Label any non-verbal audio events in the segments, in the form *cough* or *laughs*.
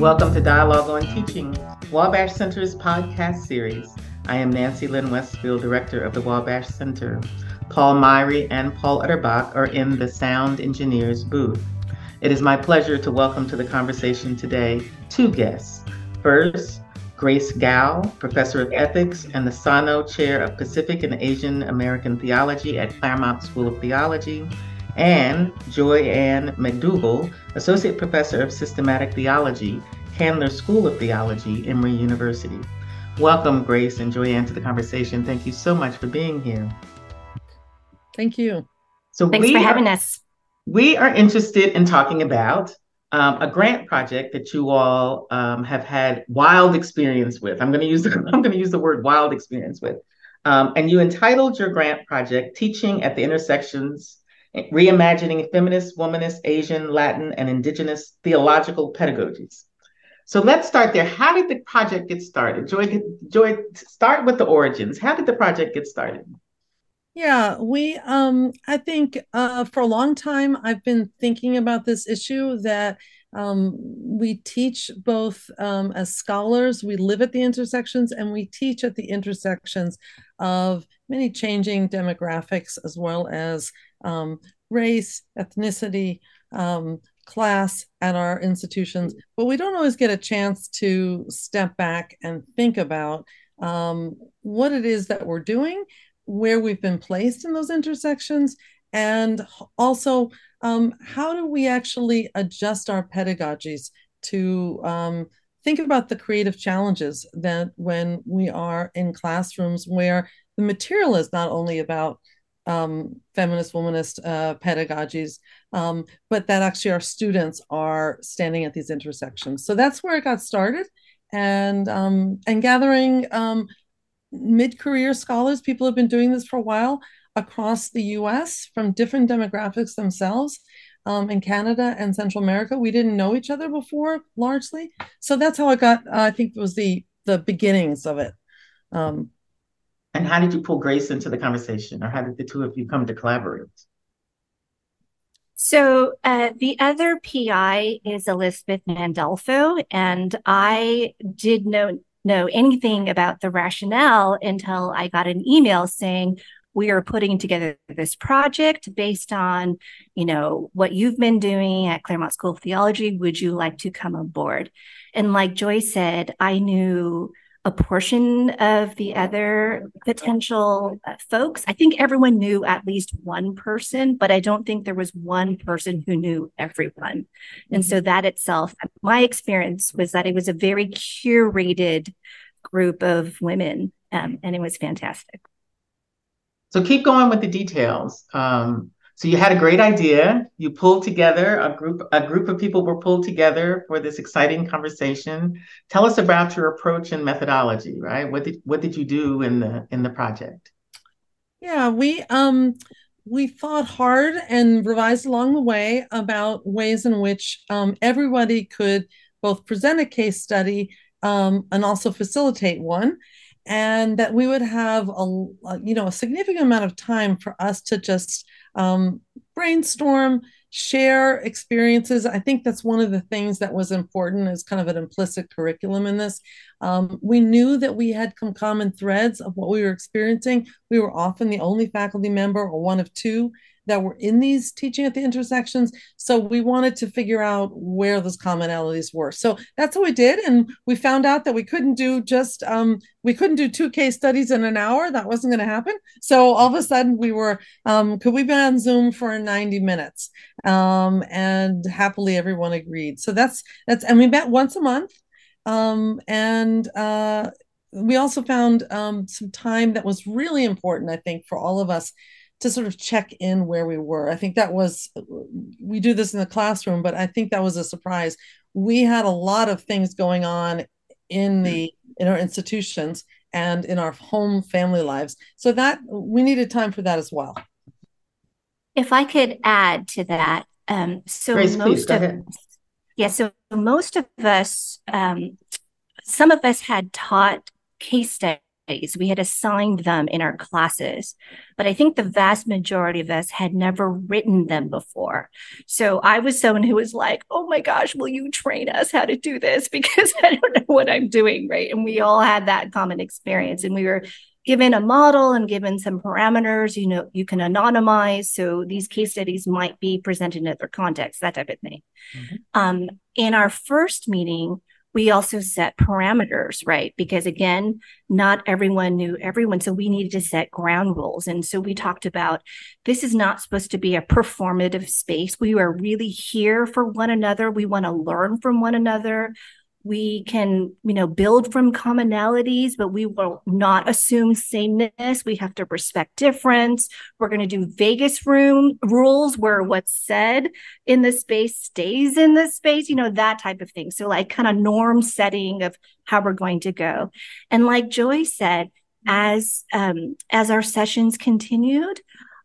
Welcome to Dialogue on Teaching, Wabash Center's podcast series. I am Nancy Lynn Westfield, Director of the Wabash Center. Paul Myrie and Paul Utterbach are in the Sound Engineers booth. It is my pleasure to welcome to the conversation today two guests. First, Grace Kao, Professor of Ethics and the Sano Chair of Pacific and Asian American Theology at Claremont School of Theology, and Joy Ann McDougall, Associate Professor of Systematic Theology, Candler School of Theology, Emory University. Welcome, Grace and Joy Ann, to the conversation. Thank you so much for being here. Thank you. So thanks for having us. We are interested in talking about um, a grant project that you all um, have had wild experience with. I'm going to use the, *laughs* I'm going to use the word wild experience with. Um, and you entitled your grant project "Teaching at the Intersections: Reimagining Feminist, Womanist, Asian, Latin, and Indigenous Theological Pedagogies." So let's start there. How did the project get started? Joy, Joy, start with the origins. How did the project get started? Yeah, we um I think uh for a long time I've been thinking about this issue that um we teach both um as scholars, we live at the intersections and we teach at the intersections of many changing demographics as well as um race, ethnicity, um class at our institutions, but we don't always get a chance to step back and think about um, what it is that we're doing where we've been placed in those intersections and also um, how do we actually adjust our pedagogies to um, think about the creative challenges that when we are in classrooms where the material is not only about um, feminist womanist uh, pedagogies um, but that actually our students are standing at these intersections. So that's where it got started. And um, and gathering um, mid-career scholars people have been doing this for a while across the us from different demographics themselves um, in canada and central america. We didn't know each other before largely. So that's how i got uh, i think it was the the beginnings of it. Um, and how did you pull grace into the conversation? Or how did the two of you come to collaborate so uh, the other PI is Elizabeth Gandolfo, and I did know know anything about the rationale until I got an email saying, we are putting together this project based on, you know, what you've been doing at Claremont School of Theology. Would you like to come aboard? And like Joy said, I knew a portion of the other potential folks. I think everyone knew at least one person, but I don't think there was one person who knew everyone. And so mm-hmm. that itself, my experience was that it was a very curated group of women, um, and it was fantastic. So keep going with the details. Um, so you had a great idea. You pulled together a group. A group of people were pulled together for this exciting conversation. Tell us about your approach and methodology. Right? What did what did you do in the in the project? Yeah, we um we thought hard and revised along the way about ways in which um, everybody could both present a case study um, and also facilitate one and that we would have a, you know a significant amount of time for us to just um, brainstorm, share experiences. I think that's one of the things that was important as kind of an implicit curriculum in this. Um, we knew that we had some common threads of what we were experiencing. We were often the only faculty member or one of two that were in these teaching at the intersections. So we wanted to figure out where those commonalities were. So that's what we did. And we found out that we couldn't do just, um, we couldn't do two case studies in an hour. That wasn't going to happen. So all of a sudden we were, um, could we be on Zoom for 90 minutes? Um, and happily everyone agreed. So that's, that's, and we met once a month. Um, and, uh, we also found um, some time that was really important, I think, for all of us to sort of check in where we were. I think that was, we do this in the classroom, but I think that was a surprise. We had a lot of things going on in the in our institutions and in our home family lives. So that we needed time for that as well. If I could add to that, um, so Grace, most please, of yeah, so most of us, um, some of us had taught case studies studies. We had assigned them in our classes, but I think the vast majority of us had never written them before. So I was someone who was like, oh my gosh, will you train us how to do this? *laughs* Because I don't know what I'm doing. Right. And we all had that common experience. And we were given a model and given some parameters, you know, you can anonymize. So these case studies might be presented in other contexts, that type of thing. Mm-hmm. Um, in our first meeting, we also set parameters, right? Because again, not everyone knew everyone. So we needed to set ground rules. And so we talked about this is not supposed to be a performative space. We are really here for one another. We want to learn from one another we can you know build from commonalities but we will not assume sameness. We have to respect difference. We're going to do vegas room rules where what's said in the space stays in the space you know that type of thing. So like kind of norm setting of how we're going to go. And like joy said as um as our sessions continued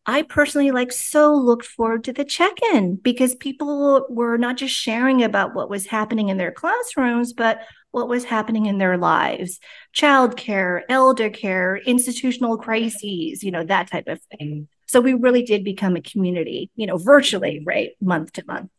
I personally like so looked forward to the check-in because people were not just sharing about what was happening in their classrooms, but what was happening in their lives, childcare, elder care, institutional crises, you know, that type of thing. Mm-hmm. So we really did become a community, you know, virtually, mm-hmm. right, month to month.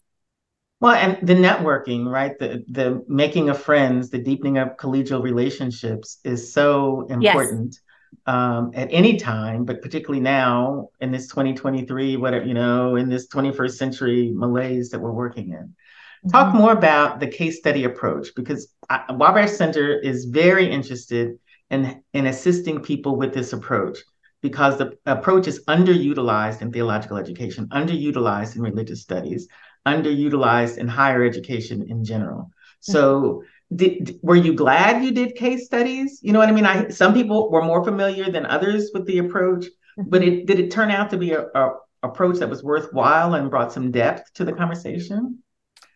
Well, and the networking, right? The the making of friends, the deepening of collegial relationships is so important. Yes um, at any time, but particularly now in this 2023, whatever, you know, in this 21st century malaise that we're working in. Mm-hmm. Talk more about the case study approach because Wabash Center is very interested in, in assisting people with this approach because the approach is underutilized in theological education, underutilized in religious studies, underutilized in higher education in general. So did, were you glad you did case studies? You know what I mean? I some people were more familiar than others with the approach, mm-hmm. but it did it turn out to be a, a approach that was worthwhile and brought some depth to the conversation?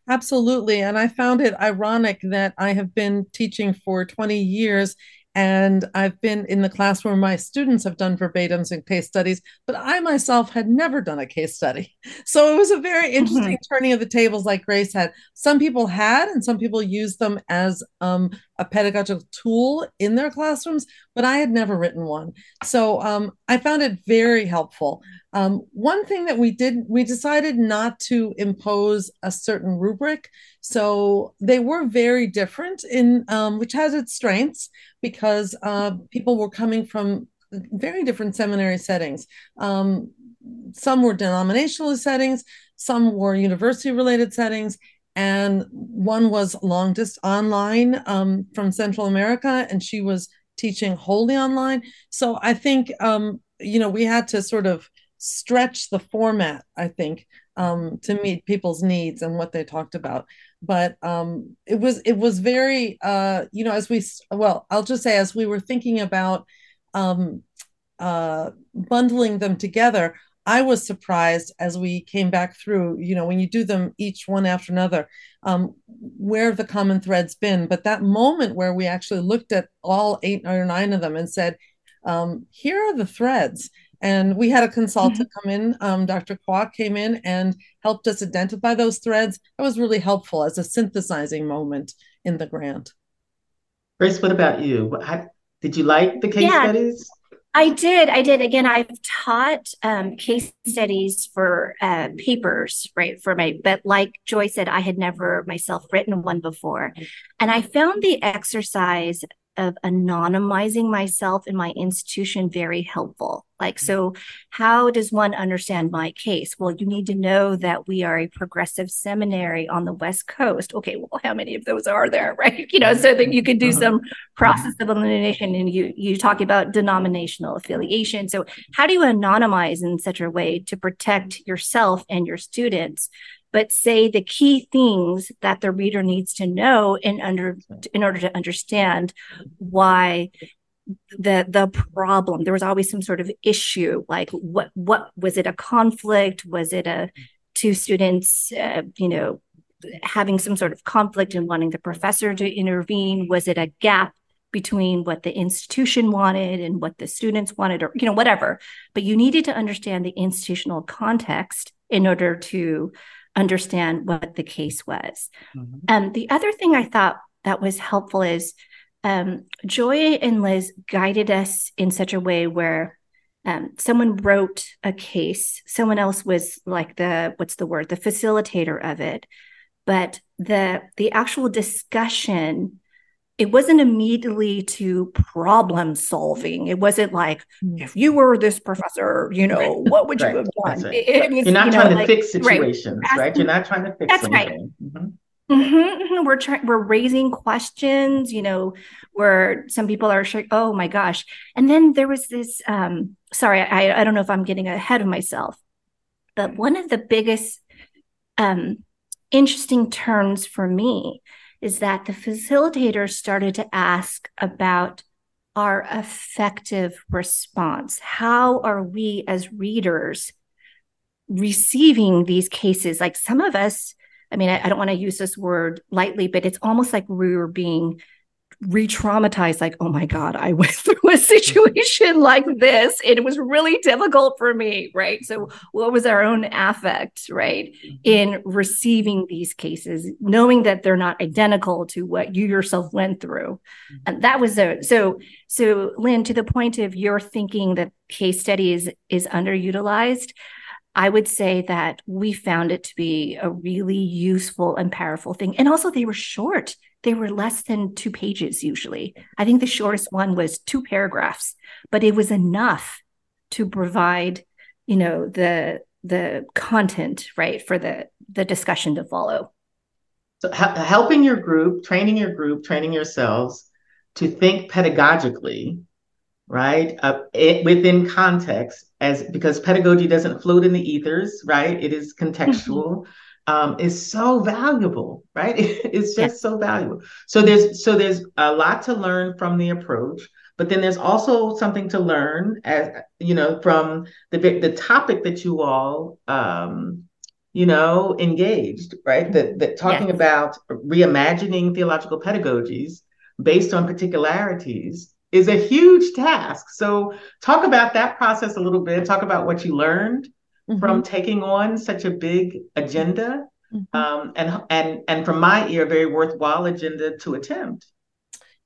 Absolutely. And I found it ironic that I have been teaching for 20 years and I've been in the class where my students have done verbatims and case studies, but I myself had never done a case study. *laughs* So it was a very mm-hmm. interesting mm-hmm. turning of the tables, like Grace had. Some people had, and some people used them as um, a pedagogical tool in their classrooms, but I had never written one. So um, I found it very helpful. Um, one thing that we did, we decided not to impose a certain rubric. So they were very different in, um, which has its strengths because uh, people were coming from very different seminary settings. Um, some were denominational settings, some were university related settings, and one was long distance online um, from Central America, and she was teaching wholly online. So I think um, you know we had to sort of stretch the format. I think um, to meet people's needs and what they talked about. But um, it was it was very uh, you know as we well I'll just say as we were thinking about um, uh, bundling them together I was surprised as we came back through, you know, when you do them each one after another, um, where the common threads been. But that moment where we actually looked at all eight or nine of them and said, um, here are the threads. And we had a consultant mm-hmm. come in, um, Dr. Kwok came in and helped us identify those threads. That was really helpful as a synthesizing moment in the grant. Grace, what about you? How, did you like the case yeah. studies? I did. I did. Again, I've taught um, case studies for uh, papers, right? For my, but like Joy said, I had never myself written one before. And I found the exercise of anonymizing myself in my institution very helpful. Like, mm. so how does one understand my case? Well, you need to know that we are a progressive seminary on the West Coast. Okay, well, how many of those are there, *laughs* right? You know, so that you can do mm-hmm. some mm-hmm. process of elimination and you you talk about denominational affiliation. So how do you anonymize in such a way to protect yourself and your students but say the key things that the reader needs to know in under in order to understand why the the problem there was always some sort of issue like what what was it a conflict? Was it a two students uh, you know having some sort of conflict and wanting the professor to intervene? Was it a gap between what the institution wanted and what the students wanted or you know whatever? But you needed to understand the institutional context in order to understand what the case was. Mm-hmm. And the other thing I thought that was helpful is um, Joy and Liz guided us in such a way where um, someone wrote a case, someone else was like the what's the word, the facilitator of it, but the the actual discussion it wasn't immediately to problem solving. It wasn't like, hmm. if you were this professor, you know, right. what would right. you have done? Right. It, was, You're not you trying know, to like, fix situations, right. You're not trying to fix That's anything. Right. Mm-hmm. Mm-hmm, mm-hmm. We're trying. We're raising questions. You know, where some people are like, "Oh my gosh!" And then there was this. Um, sorry, I I don't know if I'm getting ahead of myself, but one of the biggest um, interesting turns for me is that the facilitators started to ask about our affective response. How are we as readers receiving these cases? Like some of us, I mean, I, I don't want to use this word lightly, but it's almost like we were being re-traumatized like oh my god i *laughs* went through a situation like this it was really difficult for me right so what was our own affect right mm-hmm. in receiving these cases knowing that they're not identical to what you yourself went through mm-hmm. and that was a so so lynn to the point of your thinking that case study is is underutilized I would say that we found it to be a really useful and powerful thing. And also, they were short they were less than two pages usually. I think the shortest one was two paragraphs, but it was enough to provide, you know, the the content right for the the discussion to follow. So helping your group, training your group, training yourselves to think pedagogically, right? Uh, it, within context, as because pedagogy doesn't float in the ethers, right? It is contextual um, is so valuable, right? *laughs* it's just so valuable. So there's so there's a lot to learn from the approach, but then there's also something to learn as you know from the the topic that you all um, you know engaged, right? That that talking yes. about reimagining theological pedagogies based on particularities is a huge task. So talk about that process a little bit. Talk about what you learned mm-hmm. from taking on such a big agenda mm-hmm. um, and and and from my ear, very worthwhile agenda to attempt.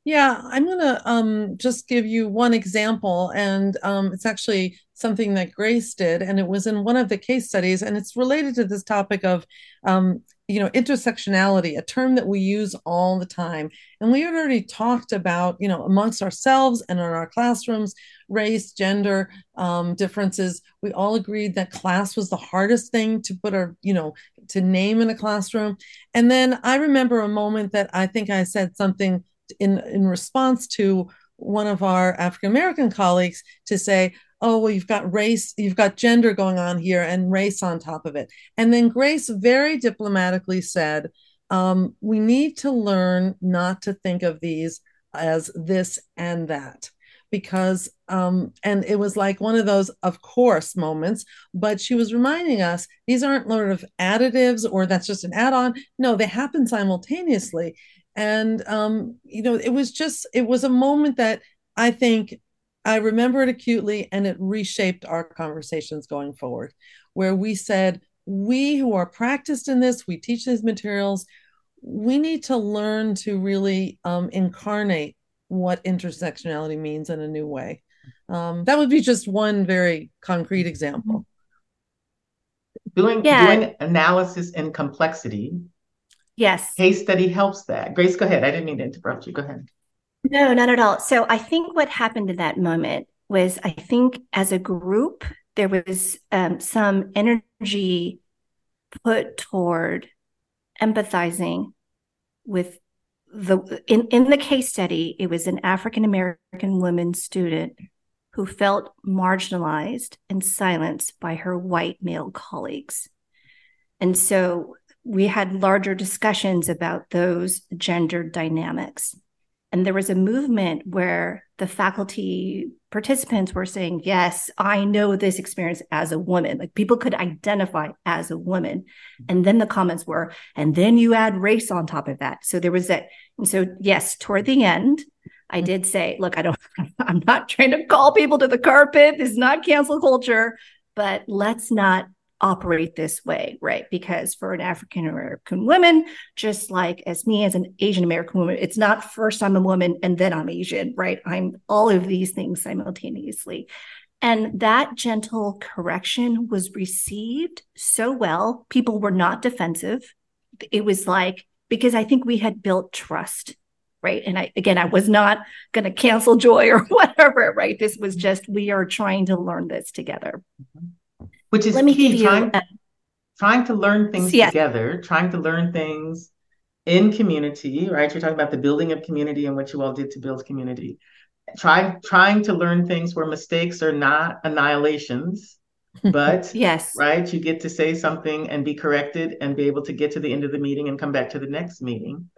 Yeah, I'm going to um, just give you one example, and um, it's actually something that Grace did, and it was in one of the case studies, and it's related to this topic of, um, you know, intersectionality, a term that we use all the time, and we had already talked about, you know, amongst ourselves and in our classrooms, race, gender um, differences. We all agreed that class was the hardest thing to put our, you know, to name in a classroom, and then I remember a moment that I think I said something in in response to one of our African American colleagues to say, oh, well, you've got race, you've got gender going on here and race on top of it. And then Grace very diplomatically said, um, we need to learn not to think of these as this and that. Because, um, and it was like one of those, of course, moments, but she was reminding us these aren't sort of additives or that's just an add on. No, they happen simultaneously and um, you know it was just it was a moment that i think i remember it acutely and it reshaped our conversations going forward where we said we who are practiced in this we teach these materials we need to learn to really um, incarnate what intersectionality means in a new way um, that would be just one very concrete example doing yeah. doing analysis and complexity Yes. Case study helps that. Grace, go ahead. I didn't mean to interrupt you. Go ahead. No, not at all. So I think what happened in that moment was I think as a group, there was um, some energy put toward empathizing with the in, in the case study it was an african american woman student who felt marginalized and silenced by her white male colleagues and so we had larger discussions about those gender dynamics. And there was a movement where the faculty participants were saying, Yes, I know this experience as a woman. Like people could identify as a woman. And then the comments were, and then you add race on top of that. So there was that. And so, yes, toward the end, I did say, Look, I don't, *laughs* I'm not trying to call people to the carpet. This is not cancel culture, but let's not operate this way, right? Because for an African American woman, just like as me as an Asian American woman, it's not first I'm a woman and then I'm Asian, right? I'm all of these things simultaneously. And that gentle correction was received so well. People were not defensive. It was like, because I think we had built trust, right? And I, again, I was not going to cancel joy or *laughs* whatever, right? This was just, we are trying to learn this together. Mm-hmm which is Let me key. Trying, uh, trying to learn things yes. together, trying to learn things in community, right? You're talking about the building of community and what you all did to build community. Trying trying to learn things where mistakes are not annihilations, *laughs* but yes, right. You get to say something and be corrected and be able to get to the end of the meeting and come back to the next meeting.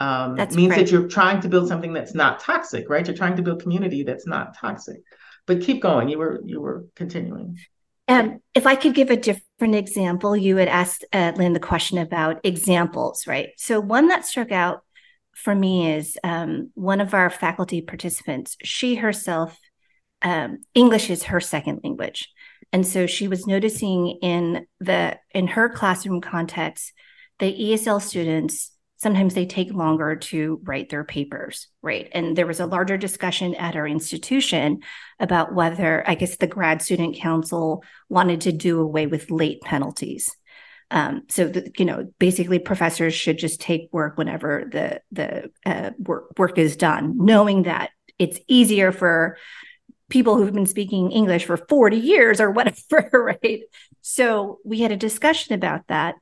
Um, that's means that you're trying to build something that's not toxic, right? You're trying to build community that's not toxic. But keep going. You were you were continuing. Um, if I could give a different example, you had asked uh, Lynn the question about examples, right? So one that struck out for me is um, one of our faculty participants. She herself, um, English is her second language, and so she was noticing in the in her classroom context, the ESL students sometimes they take longer to write their papers, right? And there was a larger discussion at our institution about whether, I guess, the grad student council wanted to do away with late penalties. Um, so, the, you know, basically, professors should just take work whenever the the uh, work work is done, knowing that it's easier for people who've been speaking English for 40 years or whatever, *laughs* right? So we had a discussion about that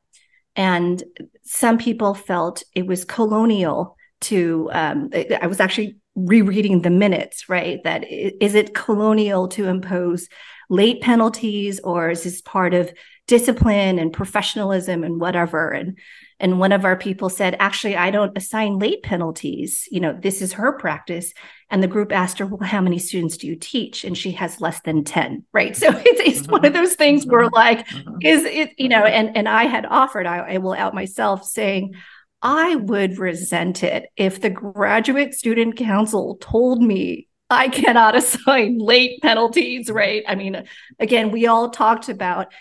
and some people felt it was colonial to, um, I was actually rereading the minutes, right? That is it colonial to impose late penalties or is this part of discipline and professionalism and whatever? And and one of our people said, actually, I don't assign late penalties. You know, this is her practice. And the group asked her, well, how many students do you teach? And she has less than 10, right? *laughs* So it's, it's mm-hmm. one of those things where mm-hmm. like, mm-hmm. is it, you know, and, and I had offered, I, I will out myself saying, I would resent it if the graduate student council told me I cannot *laughs* assign late penalties, right? I mean, again, we all talked about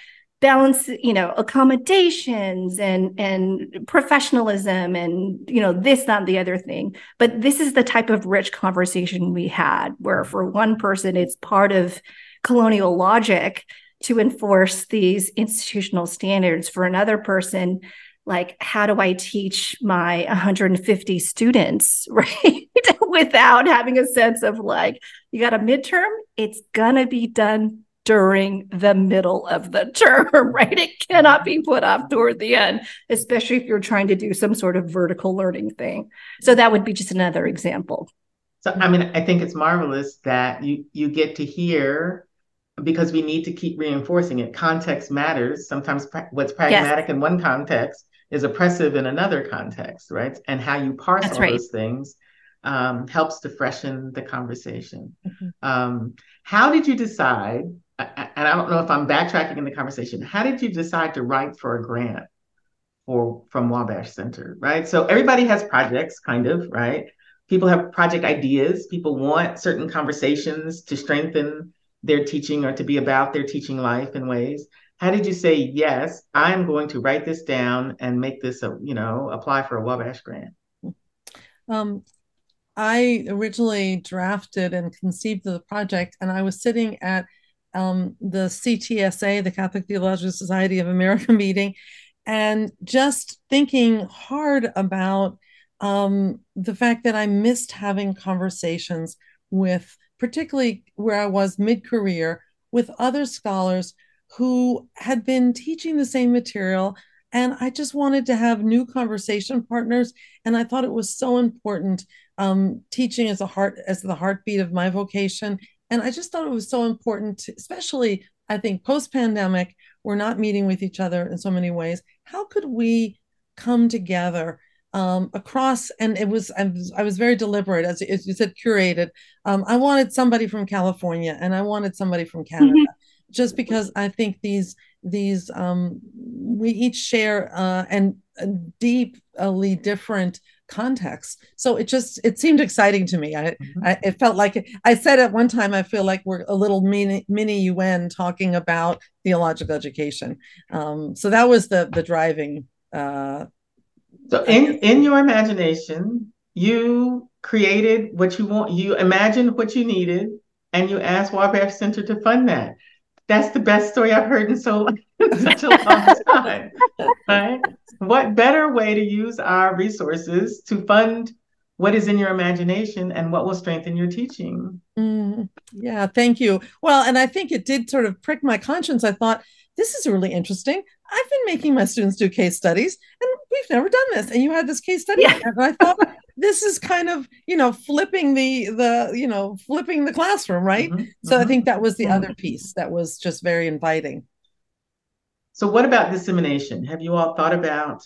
balance you know accommodations and and professionalism and you know this that the other thing. But this is the type of rich conversation we had where for one person it's part of colonial logic to enforce these institutional standards. For another person like how do i teach my 150 students *laughs* right without having a sense of like you got a midterm? It's gonna be done during the middle of the term, *laughs* right? It cannot be put off toward the end, especially if you're trying to do some sort of vertical learning thing. So that would be just another example. So I mean, I think it's marvelous that you you get to hear because we need to keep reinforcing it. Context matters. Sometimes pra- what's pragmatic yes. in one context is oppressive in another context, right? And how you parse That's all right. those things um, helps to freshen the conversation. Mm-hmm. Um, how did you decide and I don't know if I'm backtracking in the conversation. How did you decide to write for a grant for from Wabash Center, right? So everybody has projects, kind of, right? People have project ideas. People want certain conversations to strengthen their teaching or to be about their teaching life in ways. How did you say yes? I'm going to write this down and make this a you know apply for a Wabash grant. Um, I originally drafted and conceived of the project, and I was sitting at um, the CTSA, the Catholic Theological Society of America *laughs* meeting, and just thinking hard about um, the fact that I missed having conversations with, particularly where I was mid career, with other scholars who had been teaching the same material. And I just wanted to have new conversation partners. And I thought it was so important. Um, teaching as a heart as the heartbeat of my vocation and I just thought it was so important, to, especially I think post pandemic, we're not meeting with each other in so many ways. How could we come together um, across? And it was I, was I was very deliberate, as, as you said, curated. Um, I wanted somebody from California and I wanted somebody from Canada, mm-hmm. just because I think these these um, we each share uh, and deeply different context so it just it seemed exciting to me I, mm-hmm. I, it felt like i said at one time i feel like we're a little mini mini un talking about theological education um, so that was the the driving uh, so in in your imagination you created what you want you imagined what you needed and you asked wabash center to fund that that's the best story I've heard in so *laughs* such a long time. Right? What better way to use our resources to fund what is in your imagination and what will strengthen your teaching? Mm, yeah, thank you. Well, and I think it did sort of prick my conscience. I thought, this is really interesting. I've been making my students do case studies and we've never done this. And you had this case study. Yeah. And I thought, this is kind of you know flipping the the you know flipping the classroom right mm-hmm. so mm-hmm. i think that was the mm-hmm. other piece that was just very inviting so what about dissemination have you all thought about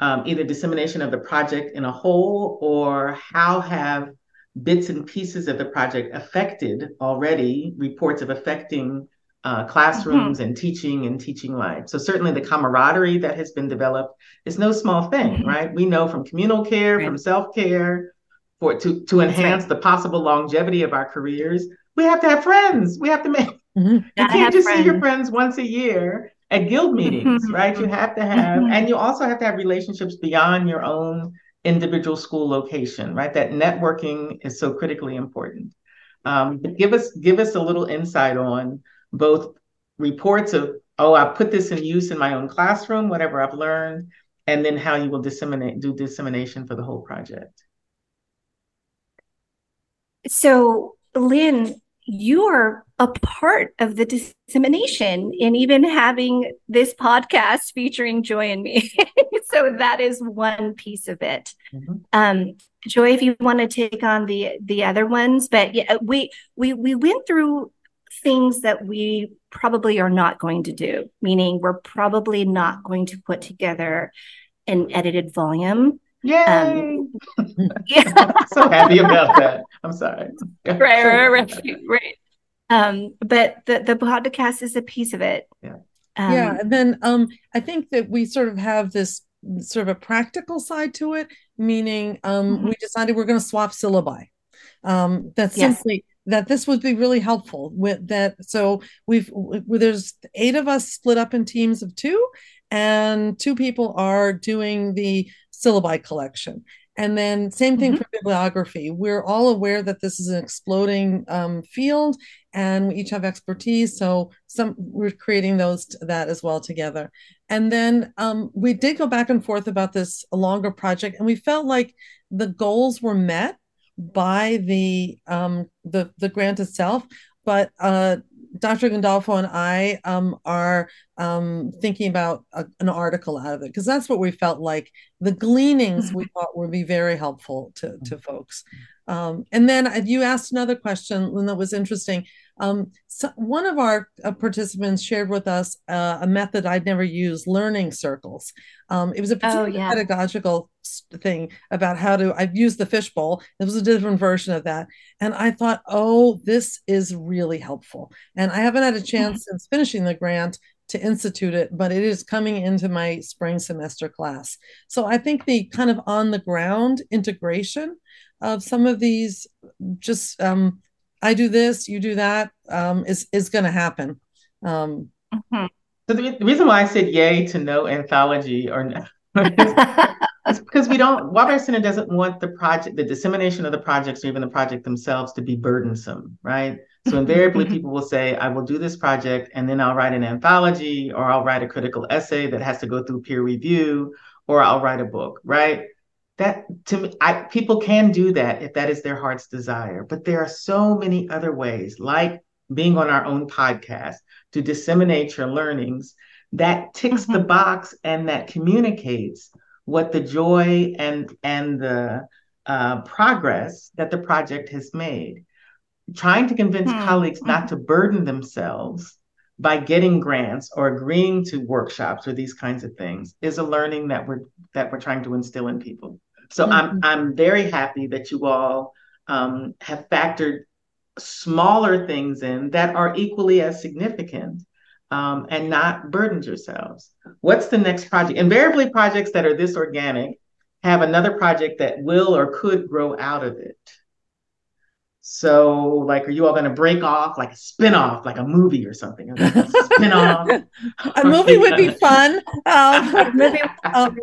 um, either dissemination of the project in a whole or how have bits and pieces of the project affected already reports of affecting uh, classrooms mm-hmm. and teaching and teaching life. So certainly the camaraderie that has been developed is no small thing, mm-hmm. right? We know from communal care, right. from self-care, for to to enhance right. the possible longevity of our careers, we have to have friends. We have to make mm-hmm. you can't just friends. see your friends once a year at guild meetings, mm-hmm. right? You have to have, mm-hmm. and you also have to have relationships beyond your own individual school location, right? That networking is so critically important. Um, but give us give us a little insight on both reports of, oh, I put this in use in my own classroom, whatever I've learned, and then how you will disseminate, do dissemination for the whole project. So, Lynn, you are a part of the dissemination in even having this podcast featuring Joy and me. *laughs* so that is one piece of it. Mm-hmm. Um, Joy, if you want to take on the the other ones, but yeah, we we we went through things that we probably are not going to do, meaning we're probably not going to put together an edited volume. Yay! Um, *laughs* *laughs* yeah. so happy about that. I'm sorry. right, right, right, right. Um, but the the podcast is a piece of it. Yeah. Um, yeah, and then um, I think that we sort of have this sort of a practical side to it, meaning um, mm-hmm. we decided we're going to swap syllabi. Um, that's yes. simply that this would be really helpful with that so we've there's eight of us split up in teams of two and two people are doing the syllabi collection and then same thing mm-hmm. for bibliography we're all aware that this is an exploding um, field and we each have expertise so some we're creating those that as well together and then um, we did go back and forth about this longer project and we felt like the goals were met by the um, the the grant itself, but uh, Dr. Gandolfo and I um, are um, thinking about a, an article out of it because that's what we felt like the gleanings we mm-hmm. thought would be very helpful to to folks. Um, and then uh, you asked another question, that was interesting. Um, so one of our uh, participants shared with us uh, a method I'd never used, learning circles. Um, it was a oh, yeah. pedagogical thing about how to, I've used the fishbowl. It was a different version of that. And I thought, oh, this is really helpful. And I haven't had a chance since finishing the grant to institute it, but it is coming into my spring semester class. So I think the kind of on the ground integration of some of these just um, I do this, you do that, um, is is going to happen. Um, mm-hmm. So the, the, reason why I said yay to no anthology or no, *laughs* is because we don't. Wabash Center doesn't want the project, the dissemination of the projects, or even the project themselves, to be burdensome, right? So mm-hmm. invariably, mm-hmm. people will say, "I will do this project, and then I'll write an anthology, or I'll write a critical essay that has to go through peer review, or I'll write a book." Right? That to me I, people can do that if that is their heart's desire but there are so many other ways like being on our own podcast to disseminate your learnings that ticks mm-hmm. the box and that communicates what the joy and and the uh, progress that the project has made trying to convince mm-hmm. colleagues not to burden themselves by getting grants or agreeing to workshops or these kinds of things is a learning that we're that we're trying to instill in people so mm-hmm. I'm I'm very happy that you all um, have factored smaller things in that are equally as significant um, and not burdened yourselves. What's the next project? Invariably, projects that are this organic have another project that will or could grow out of it. So, like, are you all going to break off like a spin-off, like a movie or something? *laughs* A spin-off. *laughs* a movie would be fun. Um, maybe, um,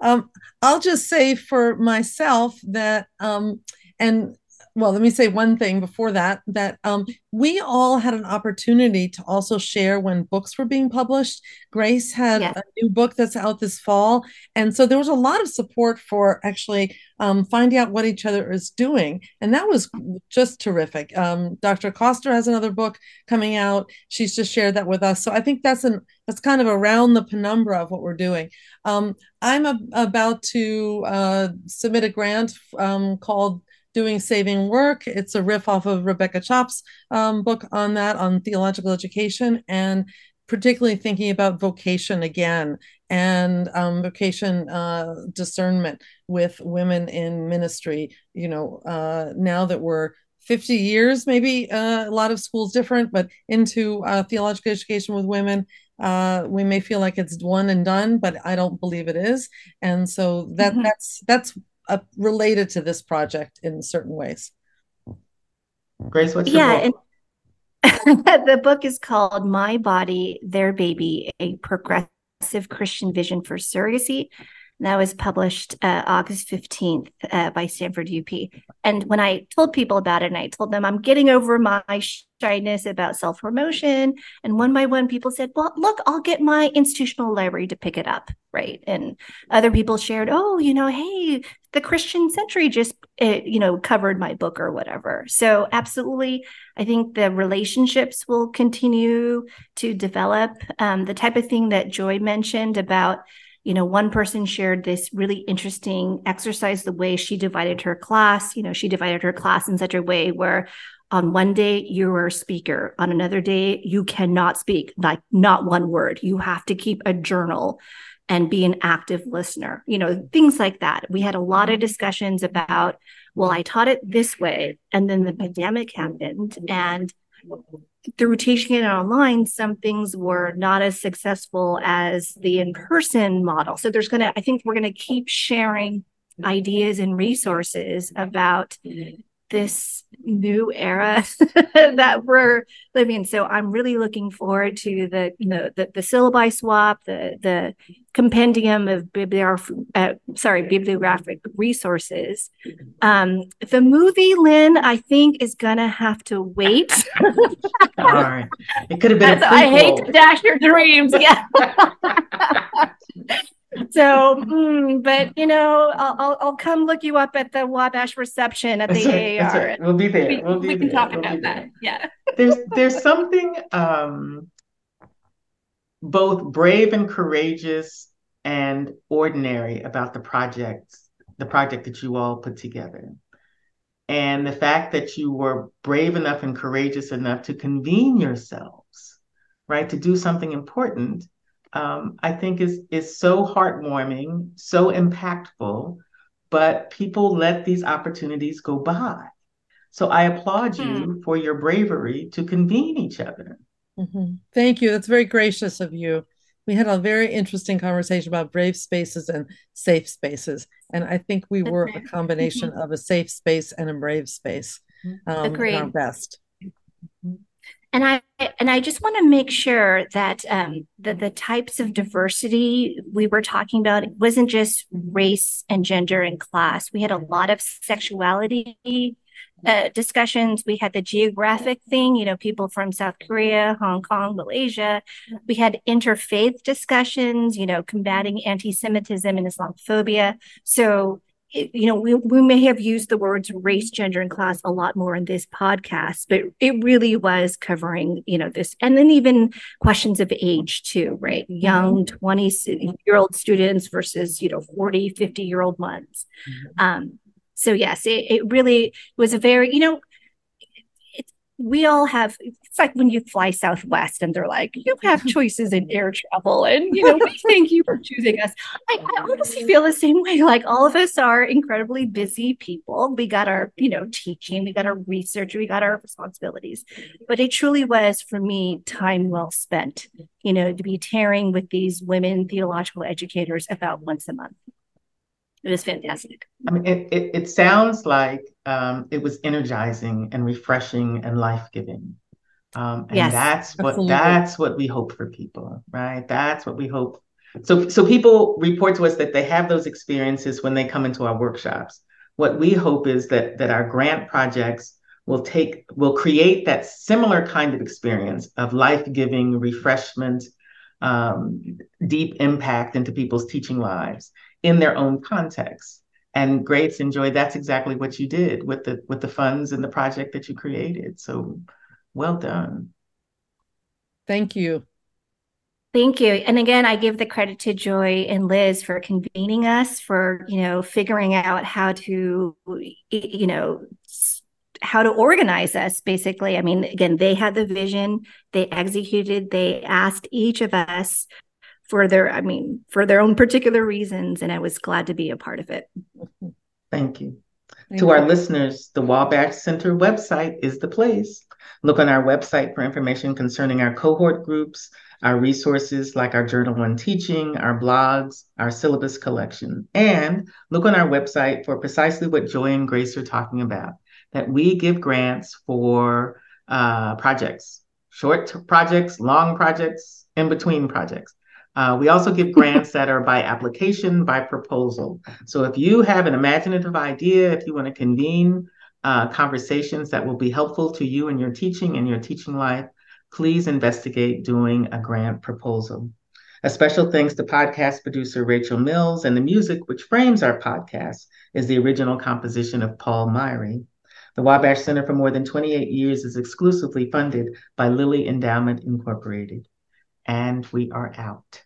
um, I'll just say for myself that, um, and well, let me say one thing before that that um, we all had an opportunity to also share when books were being published. Grace had a new book that's out this fall. And so there was a lot of support for actually um, finding out what each other is doing. And that was just terrific. Um, Dr. Koster has another book coming out. She's just shared that with us. So I think that's an that's kind of around the penumbra of what we're doing. Um, I'm a, about to uh, submit a grant um, called doing saving work. It's a riff off of Rebecca Chopp's um, book on that, on theological education, and particularly thinking about vocation again and um, vocation uh, discernment with women in ministry. You know, uh, now that we're 50 years, maybe uh, a lot of schools different, but into uh, theological education with women. Uh, we may feel like it's one and done, but I don't believe it is, and so that mm-hmm. that's that's uh, related to this project in certain ways. Grace, what's your yeah, *laughs* the book is called My Body, Their Baby: A Progressive Christian Vision for Surrogacy. That was published uh, August 15th uh, by Stanford UP. And when I told people about it, and I told them I'm getting over my shyness about self promotion. And one by one, people said, Well, look, I'll get my institutional library to pick it up. Right. And other people shared, Oh, you know, hey, the Christian Century just, uh, you know, covered my book or whatever. So, absolutely, I think the relationships will continue to develop. Um, the type of thing that Joy mentioned about, you know one person shared this really interesting exercise the way she divided her class. You know she divided her class in such a way where on one day you're a speaker. On another day you cannot speak like not one word. You have to keep a journal and be an active listener. You know things like that. We had a lot of discussions about well i taught it this way and then the pandemic happened and through teaching it online some things were not as successful as the in-person model. So there's going to i think we're going to keep sharing ideas and resources about this new era *laughs* that we're living in. So I'm really looking forward to the you know the, the syllabi swap, the the compendium of bibliographic uh, sorry bibliographic resources. Um, the movie, Lynn, I think is gonna have to wait. *laughs* Right, it could have been. I hate to dash your dreams. Yeah. *laughs* so, mm, but you know, I'll, I'll, come look you up at the Wabash reception at the right, AAR. Right. We'll be there. We, we'll be we can there. talk we'll about that. Yeah. there's there's something um, both brave and courageous and ordinary about the project, the project that you all put together. And the fact that you were brave enough and courageous enough to convene yourselves, right, to do something important um, I think is is so heartwarming, so impactful, but people let these opportunities go by. So I applaud you hmm. for your bravery to convene each other. Mm-hmm. Thank you. That's very gracious of you. We had a very interesting conversation about brave spaces and safe spaces, and I think we were a combination *laughs* of a safe space and a brave space. Um, Agreed. Our best. And I and I just want to make sure that um, the the types of diversity we were talking about it wasn't just race and gender and class. We had a lot of sexuality uh, discussions. We had the geographic thing, you know, people from South Korea, Hong Kong, Malaysia. We had interfaith discussions, you know, combating anti-Semitism and Islamophobia. So you know, we, we may have used the words race, gender, and class a lot more in this podcast, but it really was covering, you know, this, and then even questions of age too, right? Mm-hmm. Young 20 year old students versus, you know, 40, 50 year old ones. Mm-hmm. Um, so yes, it, it really was a very, you know, we all have it's like when you fly southwest and they're like you have *laughs* choices in air travel and you know we thank you for choosing us. I, I, honestly feel the same way like all of us are incredibly busy people. We got our you know teaching we got our research we got our responsibilities. But it truly was for me time well spent you know to be tearing with these women theological educators about once a month it was fantastic. I mean, it, it, it sounds like um, it was energizing and refreshing and life giving. Um, and yes, that's what absolutely. that's what we hope for people, right? That's what we hope. So so people report to us that they have those experiences when they come into our workshops. What we hope is that that our grant projects will take will create that similar kind of experience of life-giving refreshment, um, deep impact into people's teaching lives in their own context. And Grace enjoyed that's exactly what you did with the with the funds and the project that you created. So well done. Thank you. Thank you. And again, I give the credit to Joy and Liz for convening us, for, you know, figuring out how to, you know, how to organize us basically. I mean, again, they had the vision, they executed, they asked each of us for their, I mean, for their own particular reasons. And I was glad to be a part of it. Thank you. Thank to you. our listeners, the Wabash Center website is the place. Look on our website for information concerning our cohort groups, our resources like our Journal on Teaching, our blogs, our syllabus collection. And look on our website for precisely what Joy and Grace are talking about that we give grants for uh, projects, short projects, long projects, in between projects. Uh, we also give grants that are by application, by proposal. So if you have an imaginative idea, if you want to convene uh, conversations that will be helpful to you in your teaching and your teaching life, please investigate doing a grant proposal. A special thanks to podcast producer Rachel Mills, and the music which frames our podcast is the original composition of Paul Myrie. The Wabash Center for more than 28 years is exclusively funded by Lilly Endowment Incorporated. And we are out.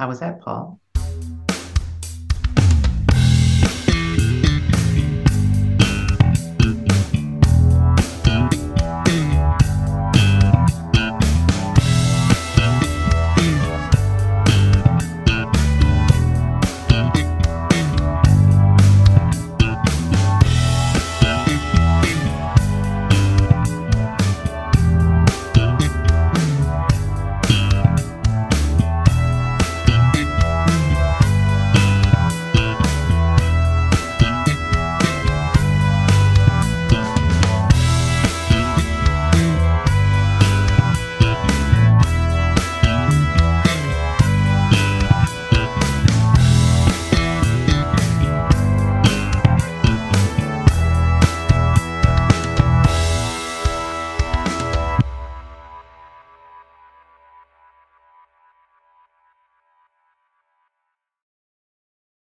How was that, Paul?